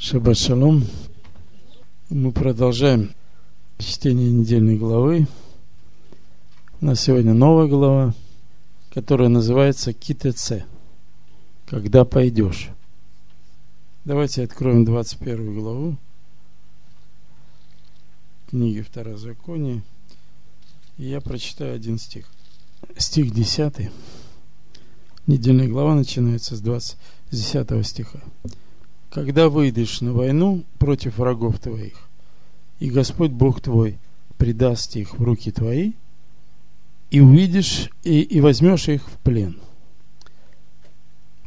Шаббат шалом. Мы продолжаем чтение недельной главы. У нас сегодня новая глава, которая называется КТЦ. Когда пойдешь. Давайте откроем 21 главу книги Второзакония. И я прочитаю один стих. Стих 10. Недельная глава начинается с 20, с 10 стиха когда выйдешь на войну против врагов твоих, и Господь Бог твой предаст их в руки твои, и увидишь, и, и возьмешь их в плен.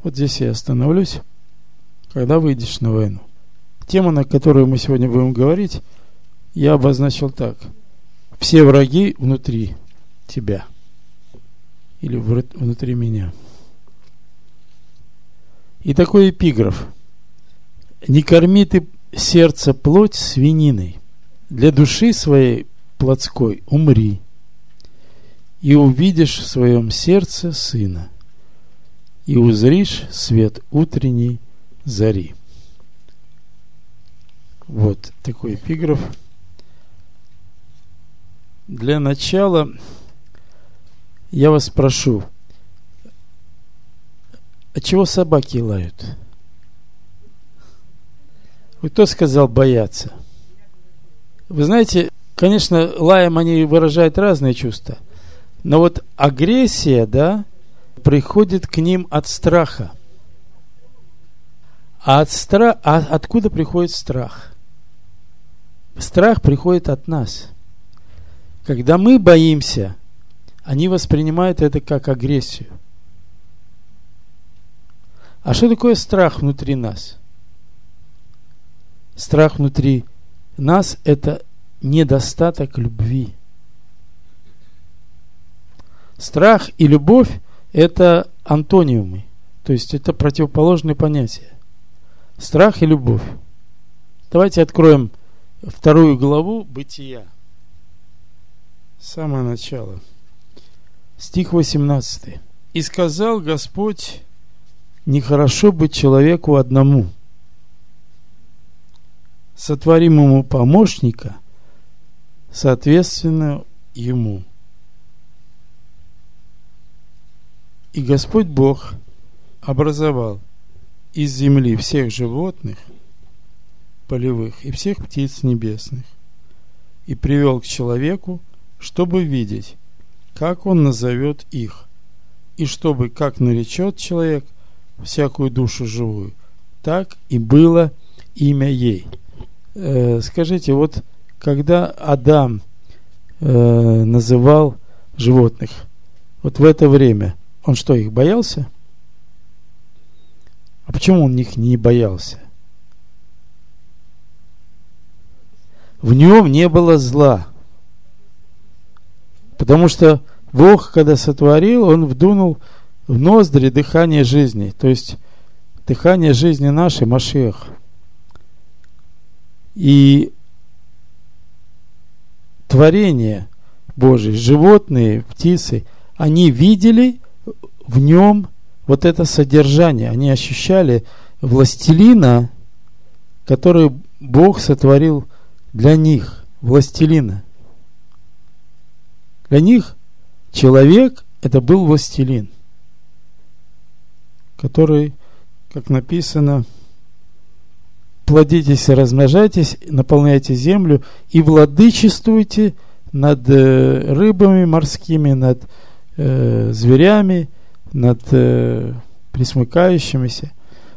Вот здесь я остановлюсь, когда выйдешь на войну. Тема, на которую мы сегодня будем говорить, я обозначил так. Все враги внутри тебя или внутри меня. И такой эпиграф – не корми ты сердце плоть свининой, для души своей плотской умри, и увидишь в своем сердце сына, и узришь свет утренней зари. Вот такой эпиграф. Для начала я вас прошу, а чего собаки лают? Кто сказал бояться? Вы знаете, конечно, лаем они выражают разные чувства. Но вот агрессия, да, приходит к ним от страха. А, от стра... а откуда приходит страх? Страх приходит от нас. Когда мы боимся, они воспринимают это как агрессию. А что такое страх внутри нас? Страх внутри нас – это недостаток любви. Страх и любовь – это антониумы, то есть это противоположные понятия. Страх и любовь. Давайте откроем вторую главу Бытия. Самое начало. Стих 18. «И сказал Господь, нехорошо быть человеку одному – сотворим ему помощника, соответственно ему. И Господь Бог образовал из земли всех животных полевых и всех птиц небесных и привел к человеку, чтобы видеть, как он назовет их, и чтобы, как наречет человек всякую душу живую, так и было имя ей – Э, скажите, вот когда Адам э, называл животных, вот в это время, он что, их боялся? А почему он их не боялся? В нем не было зла. Потому что Бог, когда сотворил, Он вдунул в ноздри дыхание жизни. То есть дыхание жизни нашей, Машех – и творение Божие, животные, птицы, они видели в нем вот это содержание, они ощущали властелина, который Бог сотворил для них, властелина. Для них человек это был властелин, который, как написано, плодитесь и размножайтесь, наполняйте землю и владычествуйте над э, рыбами морскими, над э, зверями, над э, присмыкающимися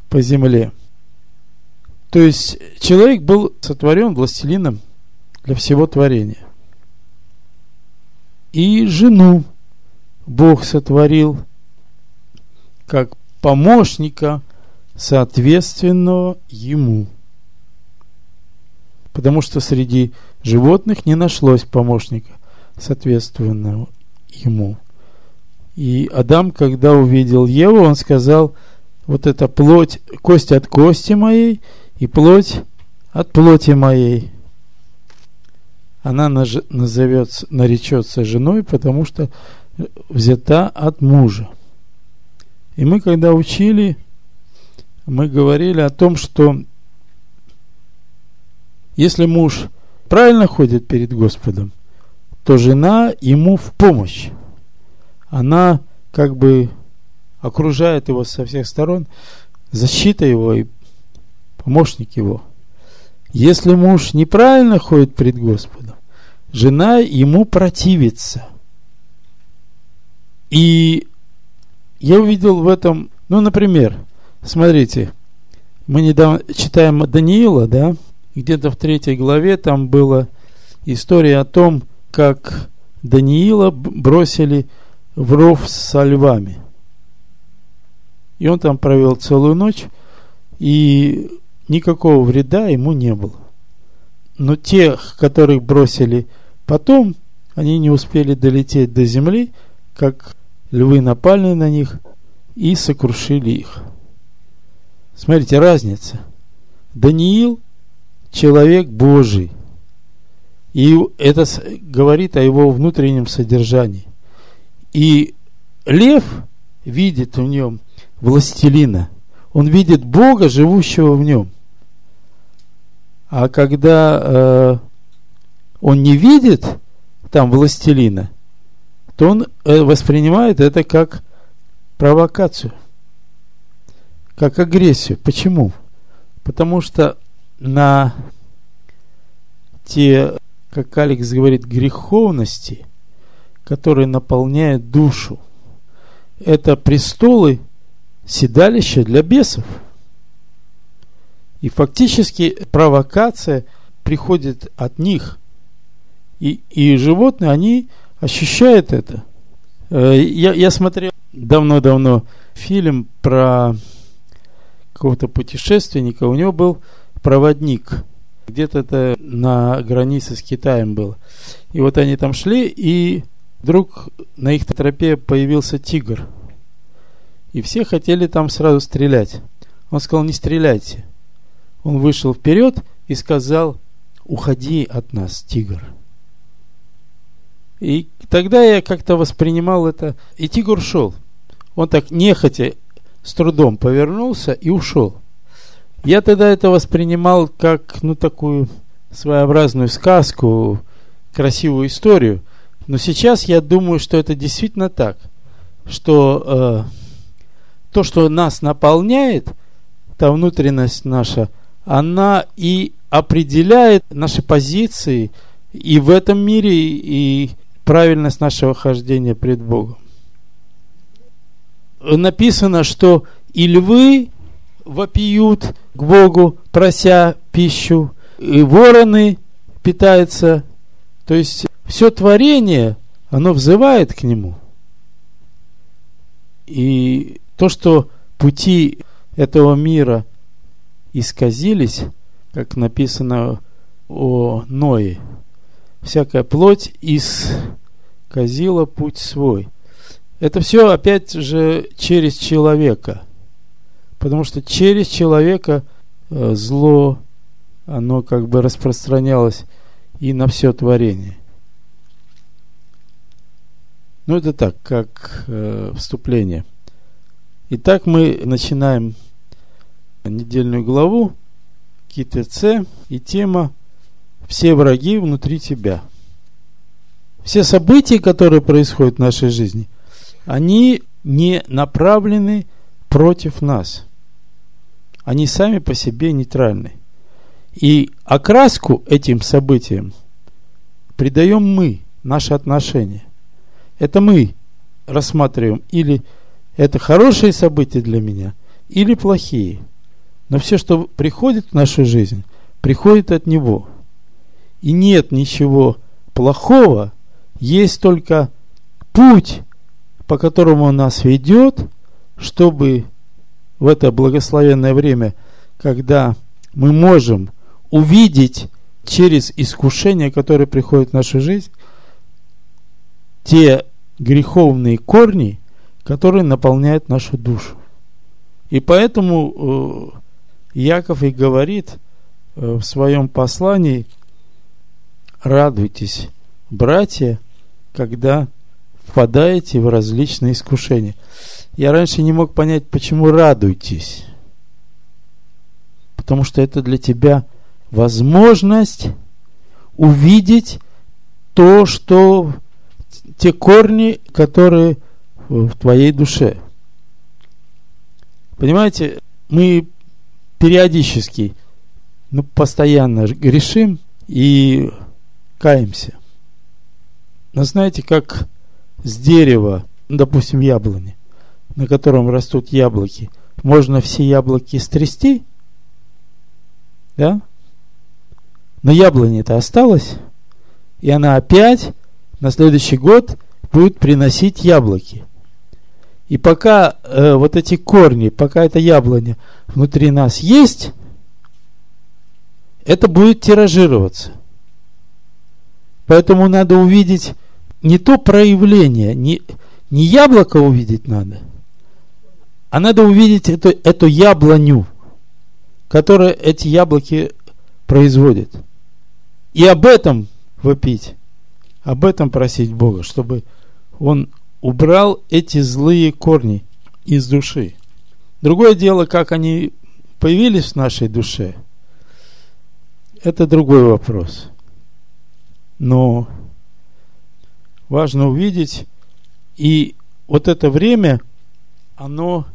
по земле. То есть человек был сотворен властелином для всего творения. И жену Бог сотворил как помощника, соответственного ему потому что среди животных не нашлось помощника, соответственного ему. И Адам, когда увидел Еву, он сказал, вот это плоть, кость от кости моей и плоть от плоти моей. Она назовется, наречется женой, потому что взята от мужа. И мы, когда учили, мы говорили о том, что Если муж правильно ходит перед Господом, то жена ему в помощь. Она как бы окружает его со всех сторон, защита его и помощник его. Если муж неправильно ходит пред Господом, жена ему противится. И я увидел в этом, ну, например, смотрите, мы недавно читаем Даниила, да, где-то в третьей главе там была история о том, как Даниила бросили в ров со львами. И он там провел целую ночь, и никакого вреда ему не было. Но тех, которых бросили потом, они не успели долететь до земли, как львы напали на них и сокрушили их. Смотрите, разница. Даниил – человек Божий. И это говорит о его внутреннем содержании. И лев видит в нем властелина. Он видит Бога, живущего в нем. А когда э, он не видит там властелина, то он э, воспринимает это как провокацию, как агрессию. Почему? Потому что на те, как Алекс говорит, греховности, которые наполняют душу, это престолы, седалища для бесов. И фактически провокация приходит от них. И, и животные, они ощущают это. Э, я, я смотрел давно-давно фильм про какого-то путешественника. У него был проводник. Где-то это на границе с Китаем было. И вот они там шли, и вдруг на их тропе появился тигр. И все хотели там сразу стрелять. Он сказал, не стреляйте. Он вышел вперед и сказал, уходи от нас, тигр. И тогда я как-то воспринимал это. И тигр ушел. Он так нехотя, с трудом повернулся и ушел. Я тогда это воспринимал как, ну, такую своеобразную сказку, красивую историю. Но сейчас я думаю, что это действительно так. Что э, то, что нас наполняет, та внутренность наша, она и определяет наши позиции и в этом мире, и правильность нашего хождения пред Богом. Написано, что и львы вопиют к Богу, прося пищу, и вороны питаются. То есть все творение, оно взывает к Нему. И то, что пути этого мира исказились, как написано о Ное, всякая плоть исказила путь свой. Это все опять же через человека. Потому что через человека э, зло, оно как бы распространялось и на все творение. Ну, это так, как э, вступление. Итак, мы начинаем недельную главу КТЦ и тема «Все враги внутри тебя». Все события, которые происходят в нашей жизни, они не направлены против нас. Они сами по себе нейтральны. И окраску этим событиям придаем мы, наши отношения. Это мы рассматриваем или это хорошие события для меня или плохие. Но все, что приходит в нашу жизнь, приходит от Него. И нет ничего плохого, есть только путь, по которому Он нас ведет, чтобы в это благословенное время, когда мы можем увидеть через искушения, которые приходят в нашу жизнь, те греховные корни – который наполняет нашу душу. И поэтому э, Яков и говорит э, в своем послании, радуйтесь, братья, когда впадаете в различные искушения. Я раньше не мог понять, почему радуйтесь. Потому что это для тебя возможность увидеть то, что те корни, которые в твоей душе. Понимаете, мы периодически, ну, постоянно грешим и каемся. Но знаете, как с дерева, допустим, яблони, на котором растут яблоки, можно все яблоки стрясти, да? Но яблоня-то осталась, и она опять на следующий год будет приносить яблоки. И пока э, вот эти корни, пока эта яблоня внутри нас есть, это будет тиражироваться. Поэтому надо увидеть не то проявление, не, не яблоко увидеть надо, а надо увидеть эту, эту яблоню, которая эти яблоки производит. И об этом вопить, об этом просить Бога, чтобы Он убрал эти злые корни из души. Другое дело, как они появились в нашей душе, это другой вопрос. Но важно увидеть, и вот это время, оно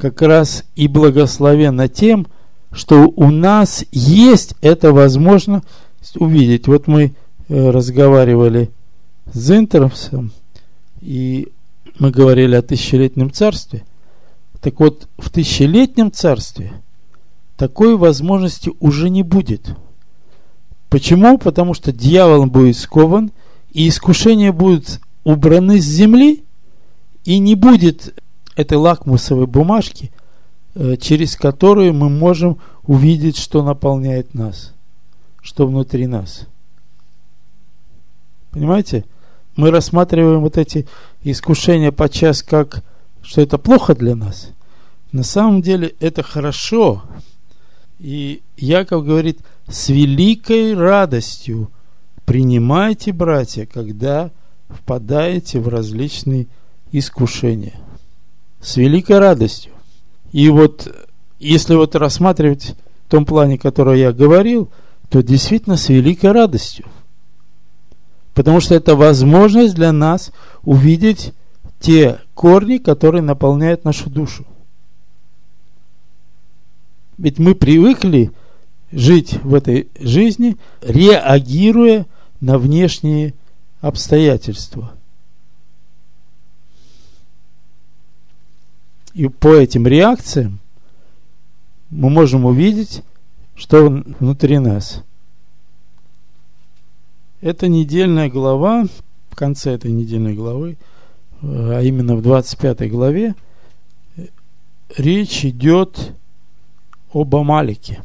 как раз и благословенно тем, что у нас есть эта возможность увидеть. Вот мы э, разговаривали с Интерсом, и мы говорили о тысячелетнем царстве. Так вот, в тысячелетнем царстве такой возможности уже не будет. Почему? Потому что дьявол будет скован, и искушения будут убраны с земли, и не будет этой лакмусовой бумажки, э, через которую мы можем увидеть, что наполняет нас, что внутри нас. Понимаете? Мы рассматриваем вот эти искушения подчас как, что это плохо для нас. На самом деле это хорошо. И Яков говорит, с великой радостью принимайте, братья, когда впадаете в различные искушения. С великой радостью. И вот, если вот рассматривать в том плане, который я говорил, то действительно с великой радостью. Потому что это возможность для нас увидеть те корни, которые наполняют нашу душу. Ведь мы привыкли жить в этой жизни, реагируя на внешние обстоятельства. И по этим реакциям мы можем увидеть, что внутри нас. Это недельная глава, в конце этой недельной главы, а именно в 25 главе, речь идет об Амалике.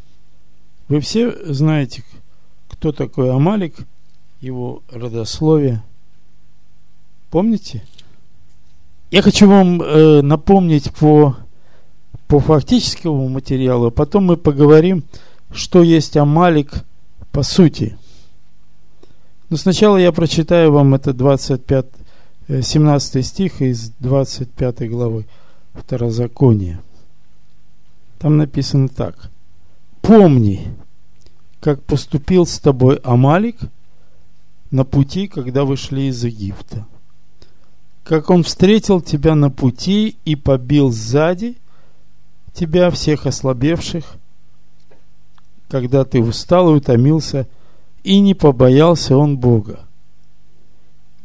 Вы все знаете, кто такой Амалик, его родословие. Помните? Я хочу вам э, напомнить по, по фактическому материалу, а потом мы поговорим, что есть Амалик по сути. Но сначала я прочитаю вам это 25, 17 э, стих из 25 главы Второзакония. Там написано так. «Помни, как поступил с тобой Амалик на пути, когда вышли из Египта. Как он встретил тебя на пути и побил сзади тебя всех ослабевших, когда ты устал и утомился, и не побоялся он Бога.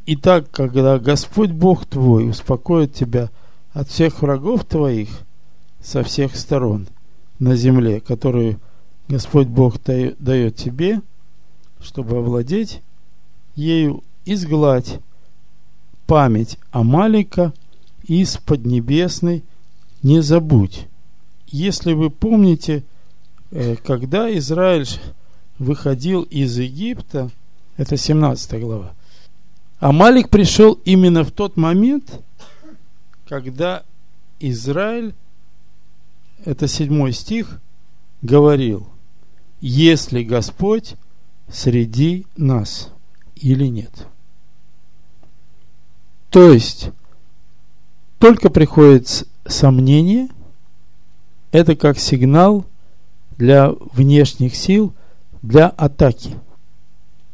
Итак, когда Господь Бог твой успокоит тебя от всех врагов твоих со всех сторон на земле, которую Господь Бог дает тебе, чтобы овладеть ею, изгладь память Амалика из Поднебесной не забудь. Если вы помните, Э, когда Израиль выходил из Египта, это 17 глава, Амалик пришел именно в тот момент, когда Израиль, это седьмой стих, говорил, если Господь среди нас или нет. То есть, только приходит сомнение, это как сигнал – для внешних сил для атаки.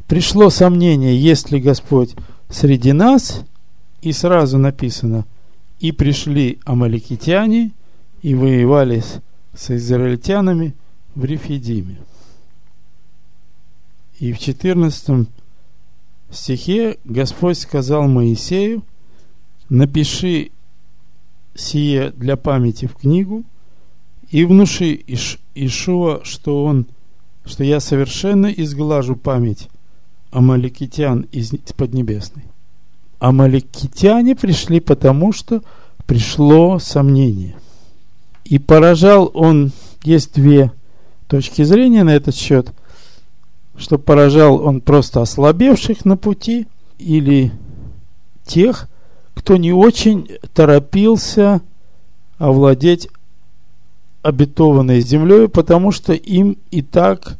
Пришло сомнение, есть ли Господь среди нас, и сразу написано, и пришли амаликитяне, и воевали с израильтянами в Рефидиме. И в 14 стихе Господь сказал Моисею, напиши сие для памяти в книгу и внуши Иш, Ишуа, что он, что я совершенно изглажу память амаликитян из Поднебесной. Амаликитяне пришли потому, что пришло сомнение. И поражал он, есть две точки зрения на этот счет, что поражал он просто ослабевших на пути или тех, кто не очень торопился овладеть обетованной землей, потому что им и так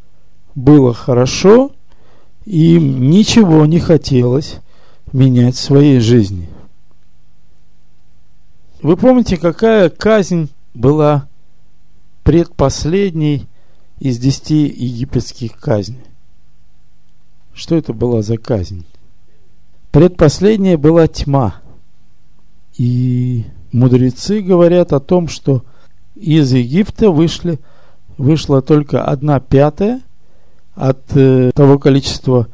было хорошо, и им ничего не хотелось менять в своей жизни. Вы помните, какая казнь была предпоследней из десяти египетских казней? Что это была за казнь? Предпоследняя была тьма – и мудрецы говорят о том, что из Египта вышли, вышла только одна пятая от э, того количества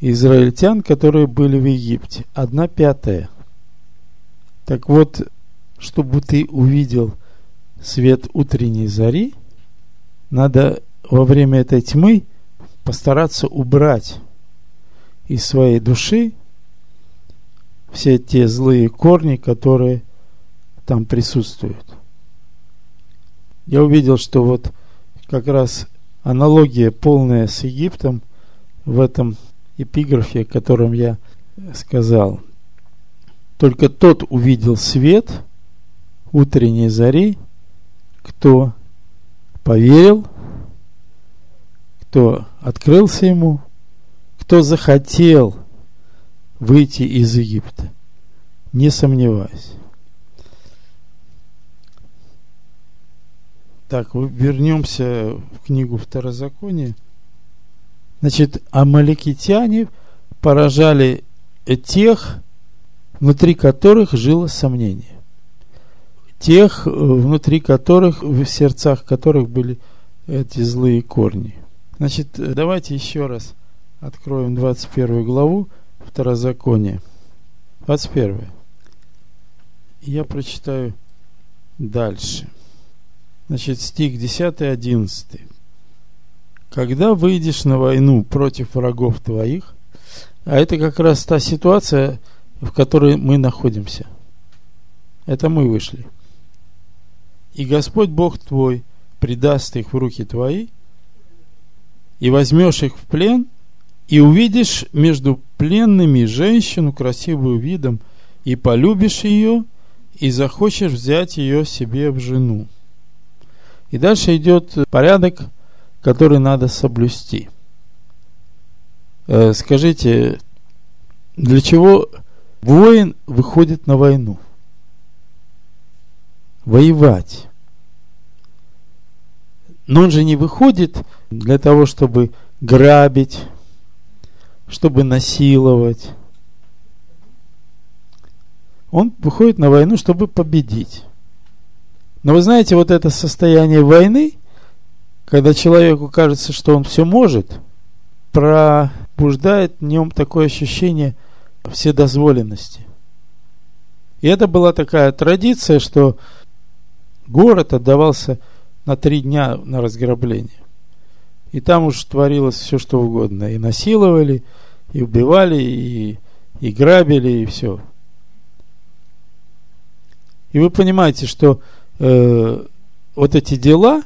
израильтян, которые были в Египте. Одна пятая. Так вот, чтобы ты увидел свет утренней зари, надо во время этой тьмы постараться убрать из своей души все те злые корни, которые там присутствуют. Я увидел, что вот как раз аналогия полная с Египтом в этом эпиграфе, о котором я сказал. Только тот увидел свет утренней зари, кто поверил, кто открылся ему, кто захотел выйти из Египта. Не сомневаюсь. Так, вернемся в книгу Второзакония. Значит, амаликитяне поражали тех, внутри которых жило сомнение. Тех, внутри которых, в сердцах которых были эти злые корни. Значит, давайте еще раз откроем 21 главу Второзаконие. 21. Я прочитаю дальше. Значит, стих 10-11. Когда выйдешь на войну против врагов твоих, а это как раз та ситуация, в которой мы находимся. Это мы вышли. И Господь Бог твой предаст их в руки твои, и возьмешь их в плен – и увидишь между пленными женщину красивую видом, и полюбишь ее, и захочешь взять ее себе в жену. И дальше идет порядок, который надо соблюсти. Э, скажите, для чего воин выходит на войну? Воевать. Но он же не выходит для того, чтобы грабить, чтобы насиловать. Он выходит на войну, чтобы победить. Но вы знаете, вот это состояние войны, когда человеку кажется, что он все может, пробуждает в нем такое ощущение вседозволенности. И это была такая традиция, что город отдавался на три дня на разграбление. И там уж творилось все, что угодно. И насиловали, и убивали, и, и грабили, и все. И вы понимаете, что э, вот эти дела,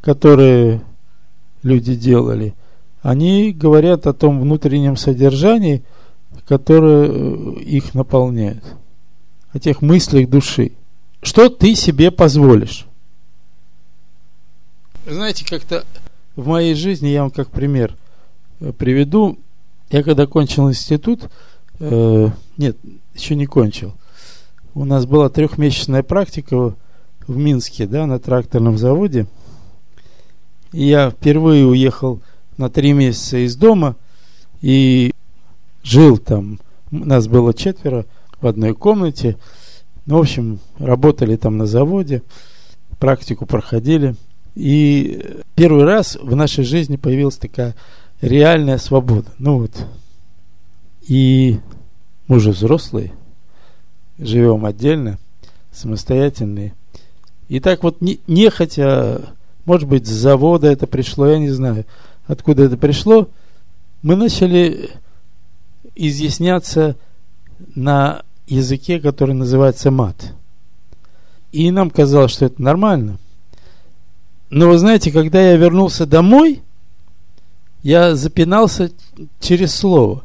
которые люди делали, они говорят о том внутреннем содержании, которое э, их наполняет, о тех мыслях души. Что ты себе позволишь? Знаете, как-то в моей жизни, я вам как пример э, приведу, я когда кончил институт, э, нет, еще не кончил, у нас была трехмесячная практика в Минске, да, на тракторном заводе. И я впервые уехал на три месяца из дома и жил там. Нас было четверо в одной комнате. Ну, в общем, работали там на заводе, практику проходили. И первый раз в нашей жизни появилась такая реальная свобода. Ну вот. И мы уже взрослые, живем отдельно, самостоятельные. И так вот не, нехотя, может быть, с завода это пришло, я не знаю, откуда это пришло, мы начали изъясняться на языке, который называется мат. И нам казалось, что это нормально. Но вы знаете, когда я вернулся домой, я запинался через слово.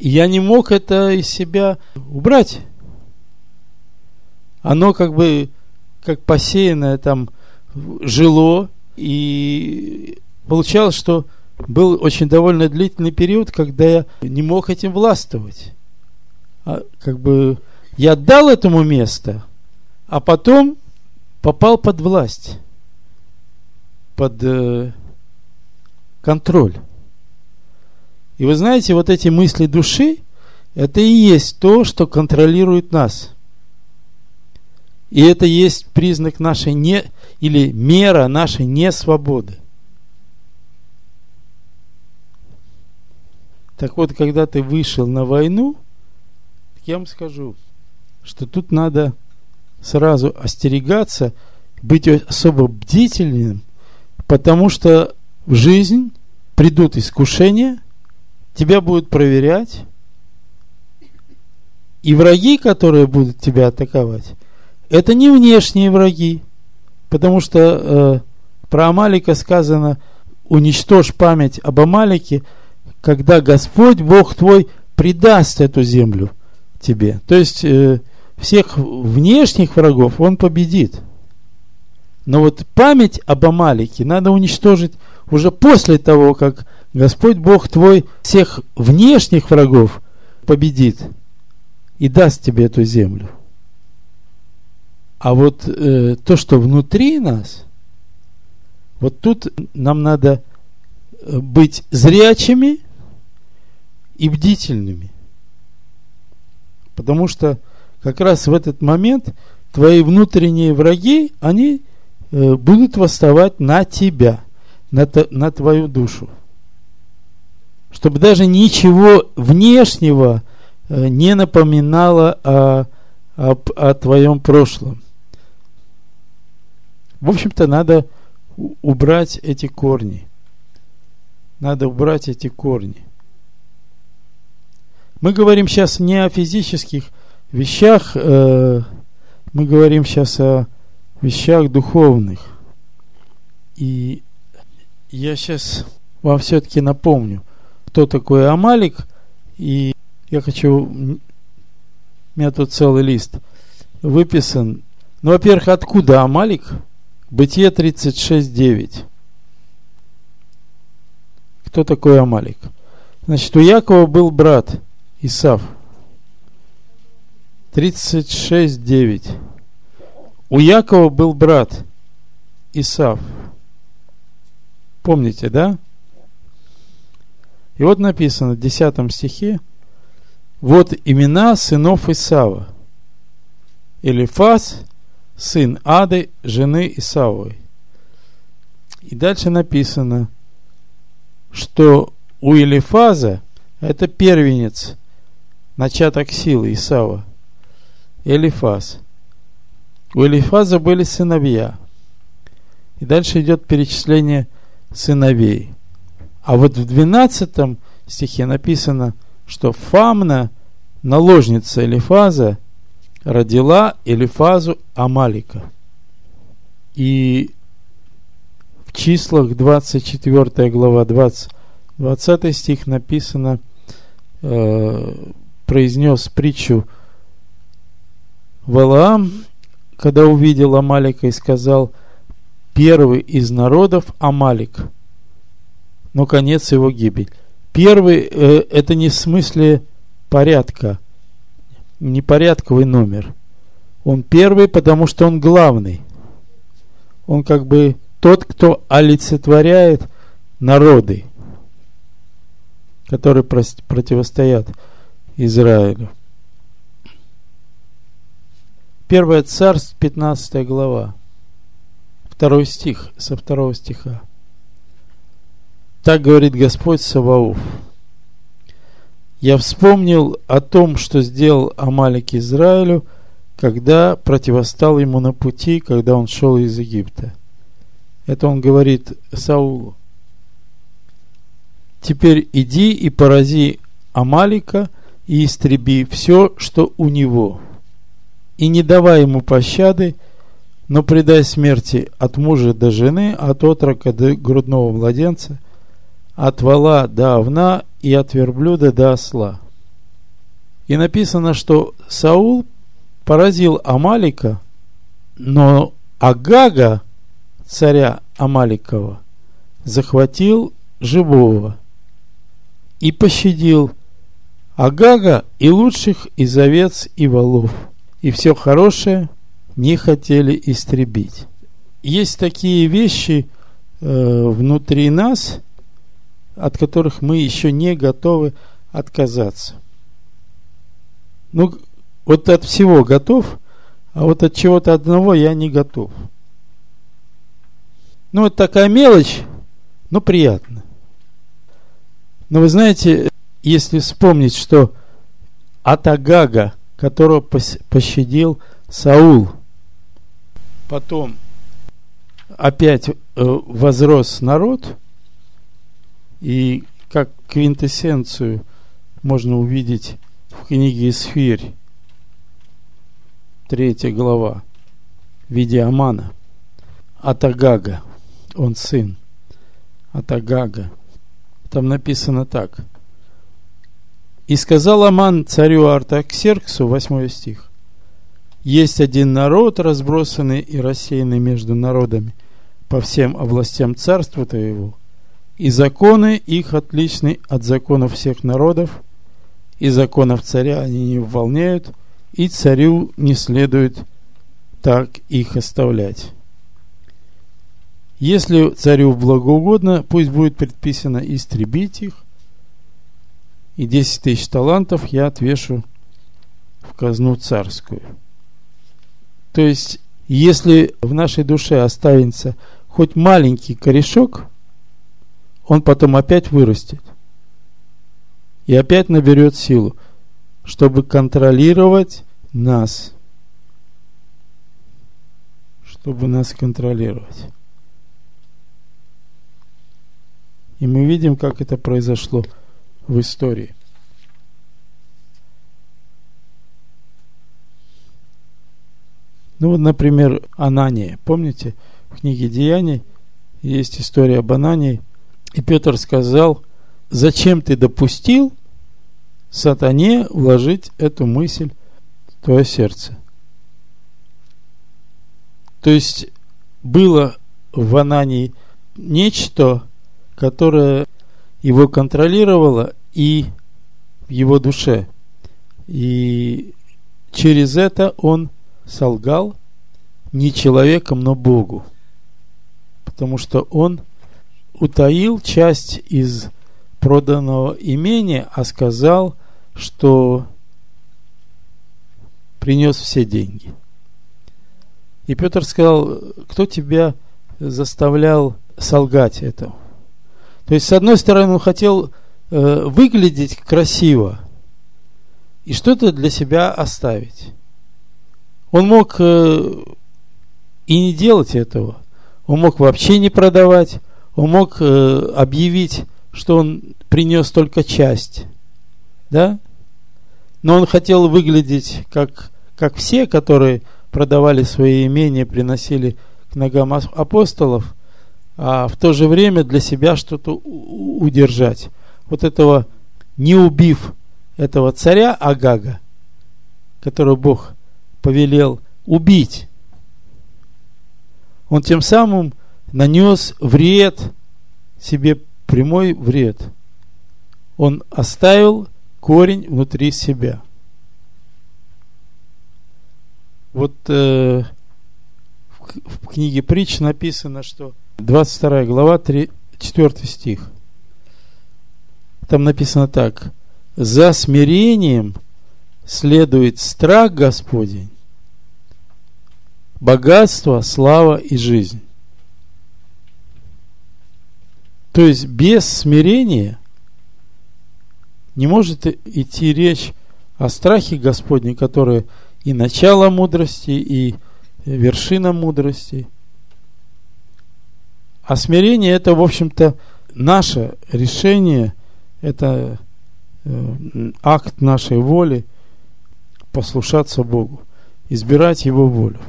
Я не мог это из себя убрать. Оно как бы как посеянное там жило, и получалось, что был очень довольно длительный период, когда я не мог этим властвовать. А, как бы я дал этому место, а потом попал под власть, под э, контроль. И вы знаете, вот эти мысли души, это и есть то, что контролирует нас. И это есть признак нашей не, или мера нашей несвободы. Так вот, когда ты вышел на войну, я вам скажу, что тут надо сразу остерегаться, быть особо бдительным, потому что в жизнь придут искушения, тебя будут проверять, и враги, которые будут тебя атаковать, это не внешние враги, потому что э, про Амалика сказано, уничтожь память об Амалике, когда Господь, Бог твой, предаст эту землю тебе. То есть э, всех внешних врагов он победит. Но вот память об Амалике надо уничтожить уже после того, как Господь Бог твой всех внешних врагов победит и даст тебе эту землю. А вот э, то, что внутри нас, вот тут нам надо э, быть зрячими и бдительными. Потому что как раз в этот момент твои внутренние враги, они э, будут восставать на тебя, на, на твою душу. Чтобы даже ничего внешнего э, не напоминало о, о, о твоем прошлом. В общем-то, надо убрать эти корни. Надо убрать эти корни. Мы говорим сейчас не о физических вещах, э, мы говорим сейчас о вещах духовных. И я сейчас вам все-таки напомню, кто такой Амалик, и я хочу, у меня тут целый лист выписан. Ну, во-первых, откуда Амалик? Бытие 36.9. Кто такой Амалик? Значит, у Якова был брат – Исав. 36.9. У Якова был брат Исав. Помните, да? И вот написано в 10 стихе, вот имена сынов Исава. Элифаз, сын Ады, жены Исавой. И дальше написано, что у Элифаза, это первенец начаток силы Исава, Элифаз. У Элифаза были сыновья. И дальше идет перечисление сыновей. А вот в 12 стихе написано, что Фамна, наложница Элифаза, родила Элифазу Амалика. И в числах 24 глава 20, 20 стих написано э, произнес притчу Валаам, когда увидел Амалика и сказал, первый из народов Амалик, но конец его гибель. Первый э, это не в смысле порядка, не порядковый номер. Он первый, потому что он главный. Он как бы тот, кто олицетворяет народы, которые противостоят Израилю. Первое царство, 15 глава, второй стих, со второго стиха. Так говорит Господь Саваоф. Я вспомнил о том, что сделал Амалик Израилю, когда противостал ему на пути, когда он шел из Египта. Это он говорит Саулу. Теперь иди и порази Амалика и истреби все, что у него. И не давай ему пощады, но предай смерти от мужа до жены, от отрока до грудного младенца, от вала до овна и от верблюда до осла. И написано, что Саул поразил Амалика, но Агага, царя Амаликова, захватил живого и пощадил Агага и лучших из овец и волов, и все хорошее не хотели истребить. Есть такие вещи э, внутри нас, от которых мы еще не готовы отказаться. Ну, вот от всего готов, а вот от чего-то одного я не готов. Ну, это такая мелочь, но приятно. Но вы знаете, если вспомнить, что от Агага, которого пощадил Саул, потом опять э, возрос народ – и как квинтэссенцию можно увидеть в книге «Сфирь», третья глава, в виде Амана. Атагага, он сын. Атагага. Там написано так. «И сказал Аман царю Артаксерксу», восьмой стих, «Есть один народ, разбросанный и рассеянный между народами по всем областям царства твоего, и законы их отличны от законов всех народов, и законов царя они не выполняют, и царю не следует так их оставлять. Если царю благоугодно, пусть будет предписано истребить их, и 10 тысяч талантов я отвешу в казну царскую. То есть, если в нашей душе останется хоть маленький корешок – он потом опять вырастет. И опять наберет силу, чтобы контролировать нас. Чтобы нас контролировать. И мы видим, как это произошло в истории. Ну вот, например, Анания. Помните, в книге Деяний есть история об Анании – и Петр сказал, зачем ты допустил сатане вложить эту мысль в твое сердце? То есть было в Анании нечто, которое его контролировало и в его душе. И через это он солгал не человеком, но Богу. Потому что он утаил часть из проданного имения, а сказал, что принес все деньги. И Петр сказал, кто тебя заставлял солгать это? То есть, с одной стороны, он хотел э, выглядеть красиво и что-то для себя оставить. Он мог э, и не делать этого. Он мог вообще не продавать, он мог э, объявить, что он принес только часть, да? Но он хотел выглядеть как, как все, которые продавали свои имения, приносили к ногам апостолов, а в то же время для себя что-то удержать. Вот этого, не убив этого царя Агага, которого Бог повелел убить, он тем самым нанес вред, себе прямой вред. Он оставил корень внутри себя. Вот э, в, книге притч написано, что 22 глава, 3, четвертый стих. Там написано так. За смирением следует страх Господень, богатство, слава и жизнь. То есть без смирения не может идти речь о страхе Господне, которое и начало мудрости, и вершина мудрости. А смирение это, в общем-то, наше решение, это э, акт нашей воли послушаться Богу, избирать Его волю.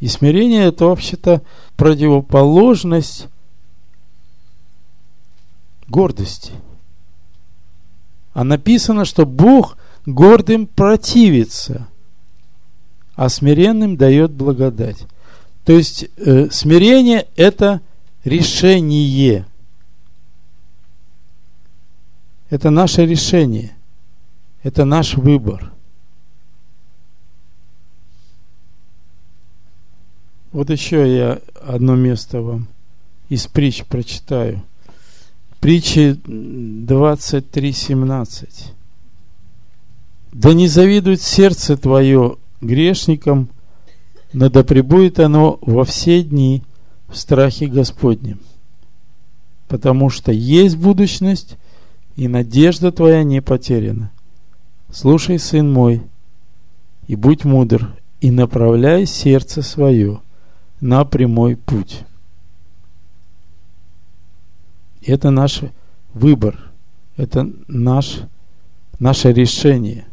И смирение это вообще-то противоположность гордости. А написано, что Бог гордым противится, а смиренным дает благодать. То есть э, смирение это решение. Это наше решение. Это наш выбор. Вот еще я одно место вам из притч прочитаю. Притчи 23.17. Да не завидует сердце твое грешникам, но да пребудет оно во все дни в страхе Господнем. Потому что есть будущность, и надежда твоя не потеряна. Слушай, сын мой, и будь мудр, и направляй сердце свое – на прямой путь. Это наш выбор, это наш, наше решение.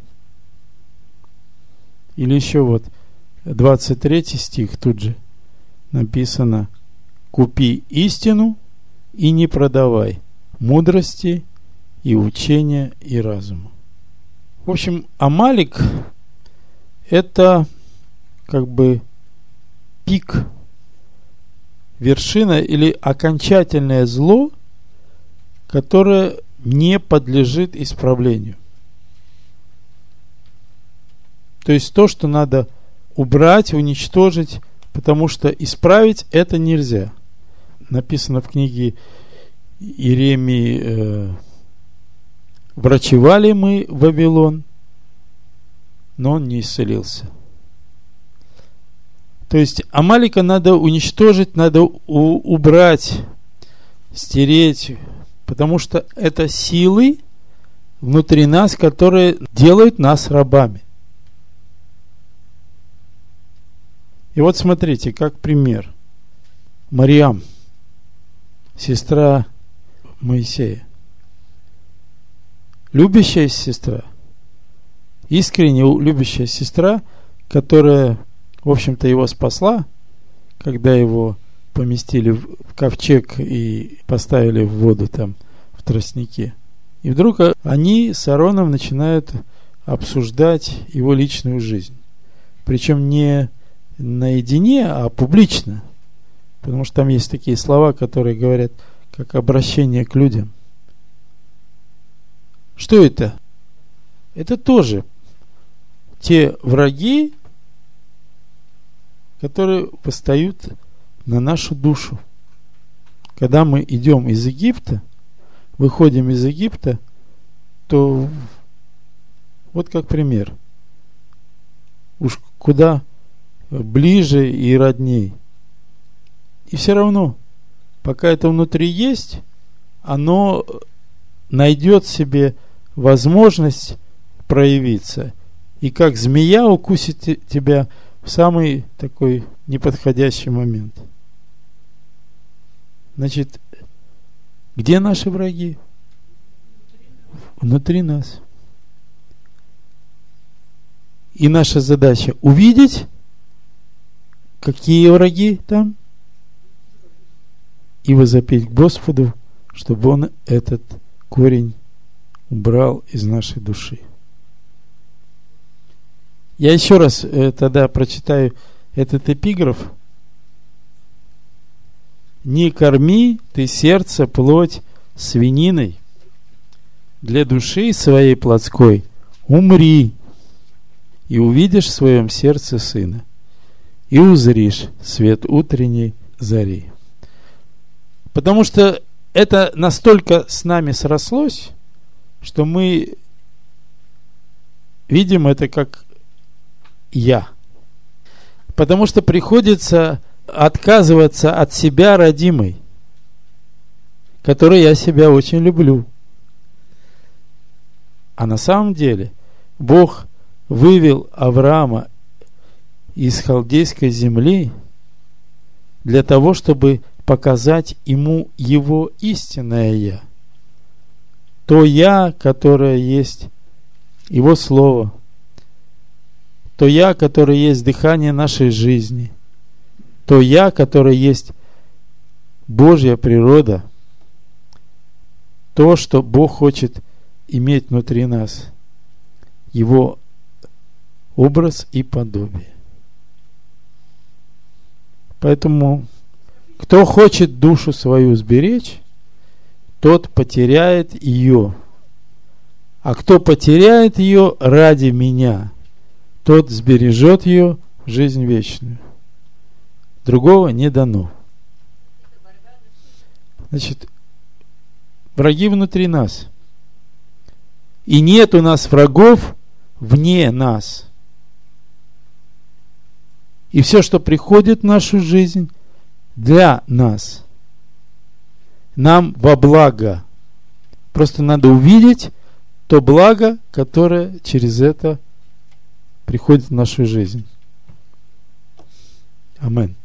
Или еще вот 23 стих тут же написано «Купи истину и не продавай мудрости и учения и разума». В общем, Амалик – это как бы пик вершина или окончательное зло, которое не подлежит исправлению. То есть то, что надо убрать, уничтожить, потому что исправить это нельзя. Написано в книге Иеремии э, «Врачевали мы Вавилон, но он не исцелился». То есть Амалика надо уничтожить, надо убрать, стереть, потому что это силы внутри нас, которые делают нас рабами. И вот смотрите, как пример. Мариам, сестра Моисея. Любящая сестра, искренне любящая сестра, которая в общем-то, его спасла, когда его поместили в ковчег и поставили в воду там в тростнике. И вдруг они с Ароном начинают обсуждать его личную жизнь. Причем не наедине, а публично. Потому что там есть такие слова, которые говорят как обращение к людям. Что это? Это тоже те враги, которые восстают на нашу душу. Когда мы идем из Египта, выходим из Египта, то вот как пример. Уж куда ближе и родней. И все равно, пока это внутри есть, оно найдет себе возможность проявиться. И как змея укусит тебя в самый такой неподходящий момент. Значит, где наши враги? Внутри нас. И наша задача увидеть, какие враги там, и возопить к Господу, чтобы Он этот корень убрал из нашей души. Я еще раз э, тогда прочитаю этот эпиграф. Не корми ты сердце, плоть свининой. Для души своей плотской умри, и увидишь в своем сердце сына, и узришь свет утренней зари. Потому что это настолько с нами срослось, что мы видим это как я. Потому что приходится отказываться от себя родимой, которой я себя очень люблю. А на самом деле Бог вывел Авраама из халдейской земли для того, чтобы показать ему его истинное «я». То «я», которое есть его Слово, то «я», которое есть дыхание нашей жизни, то «я», которое есть Божья природа, то, что Бог хочет иметь внутри нас, Его образ и подобие. Поэтому, кто хочет душу свою сберечь, тот потеряет ее. А кто потеряет ее ради меня, тот сбережет ее в жизнь вечную. Другого не дано. Значит, враги внутри нас. И нет у нас врагов вне нас. И все, что приходит в нашу жизнь, для нас. Нам во благо. Просто надо увидеть то благо, которое через это приходит в нашу жизнь. Аминь.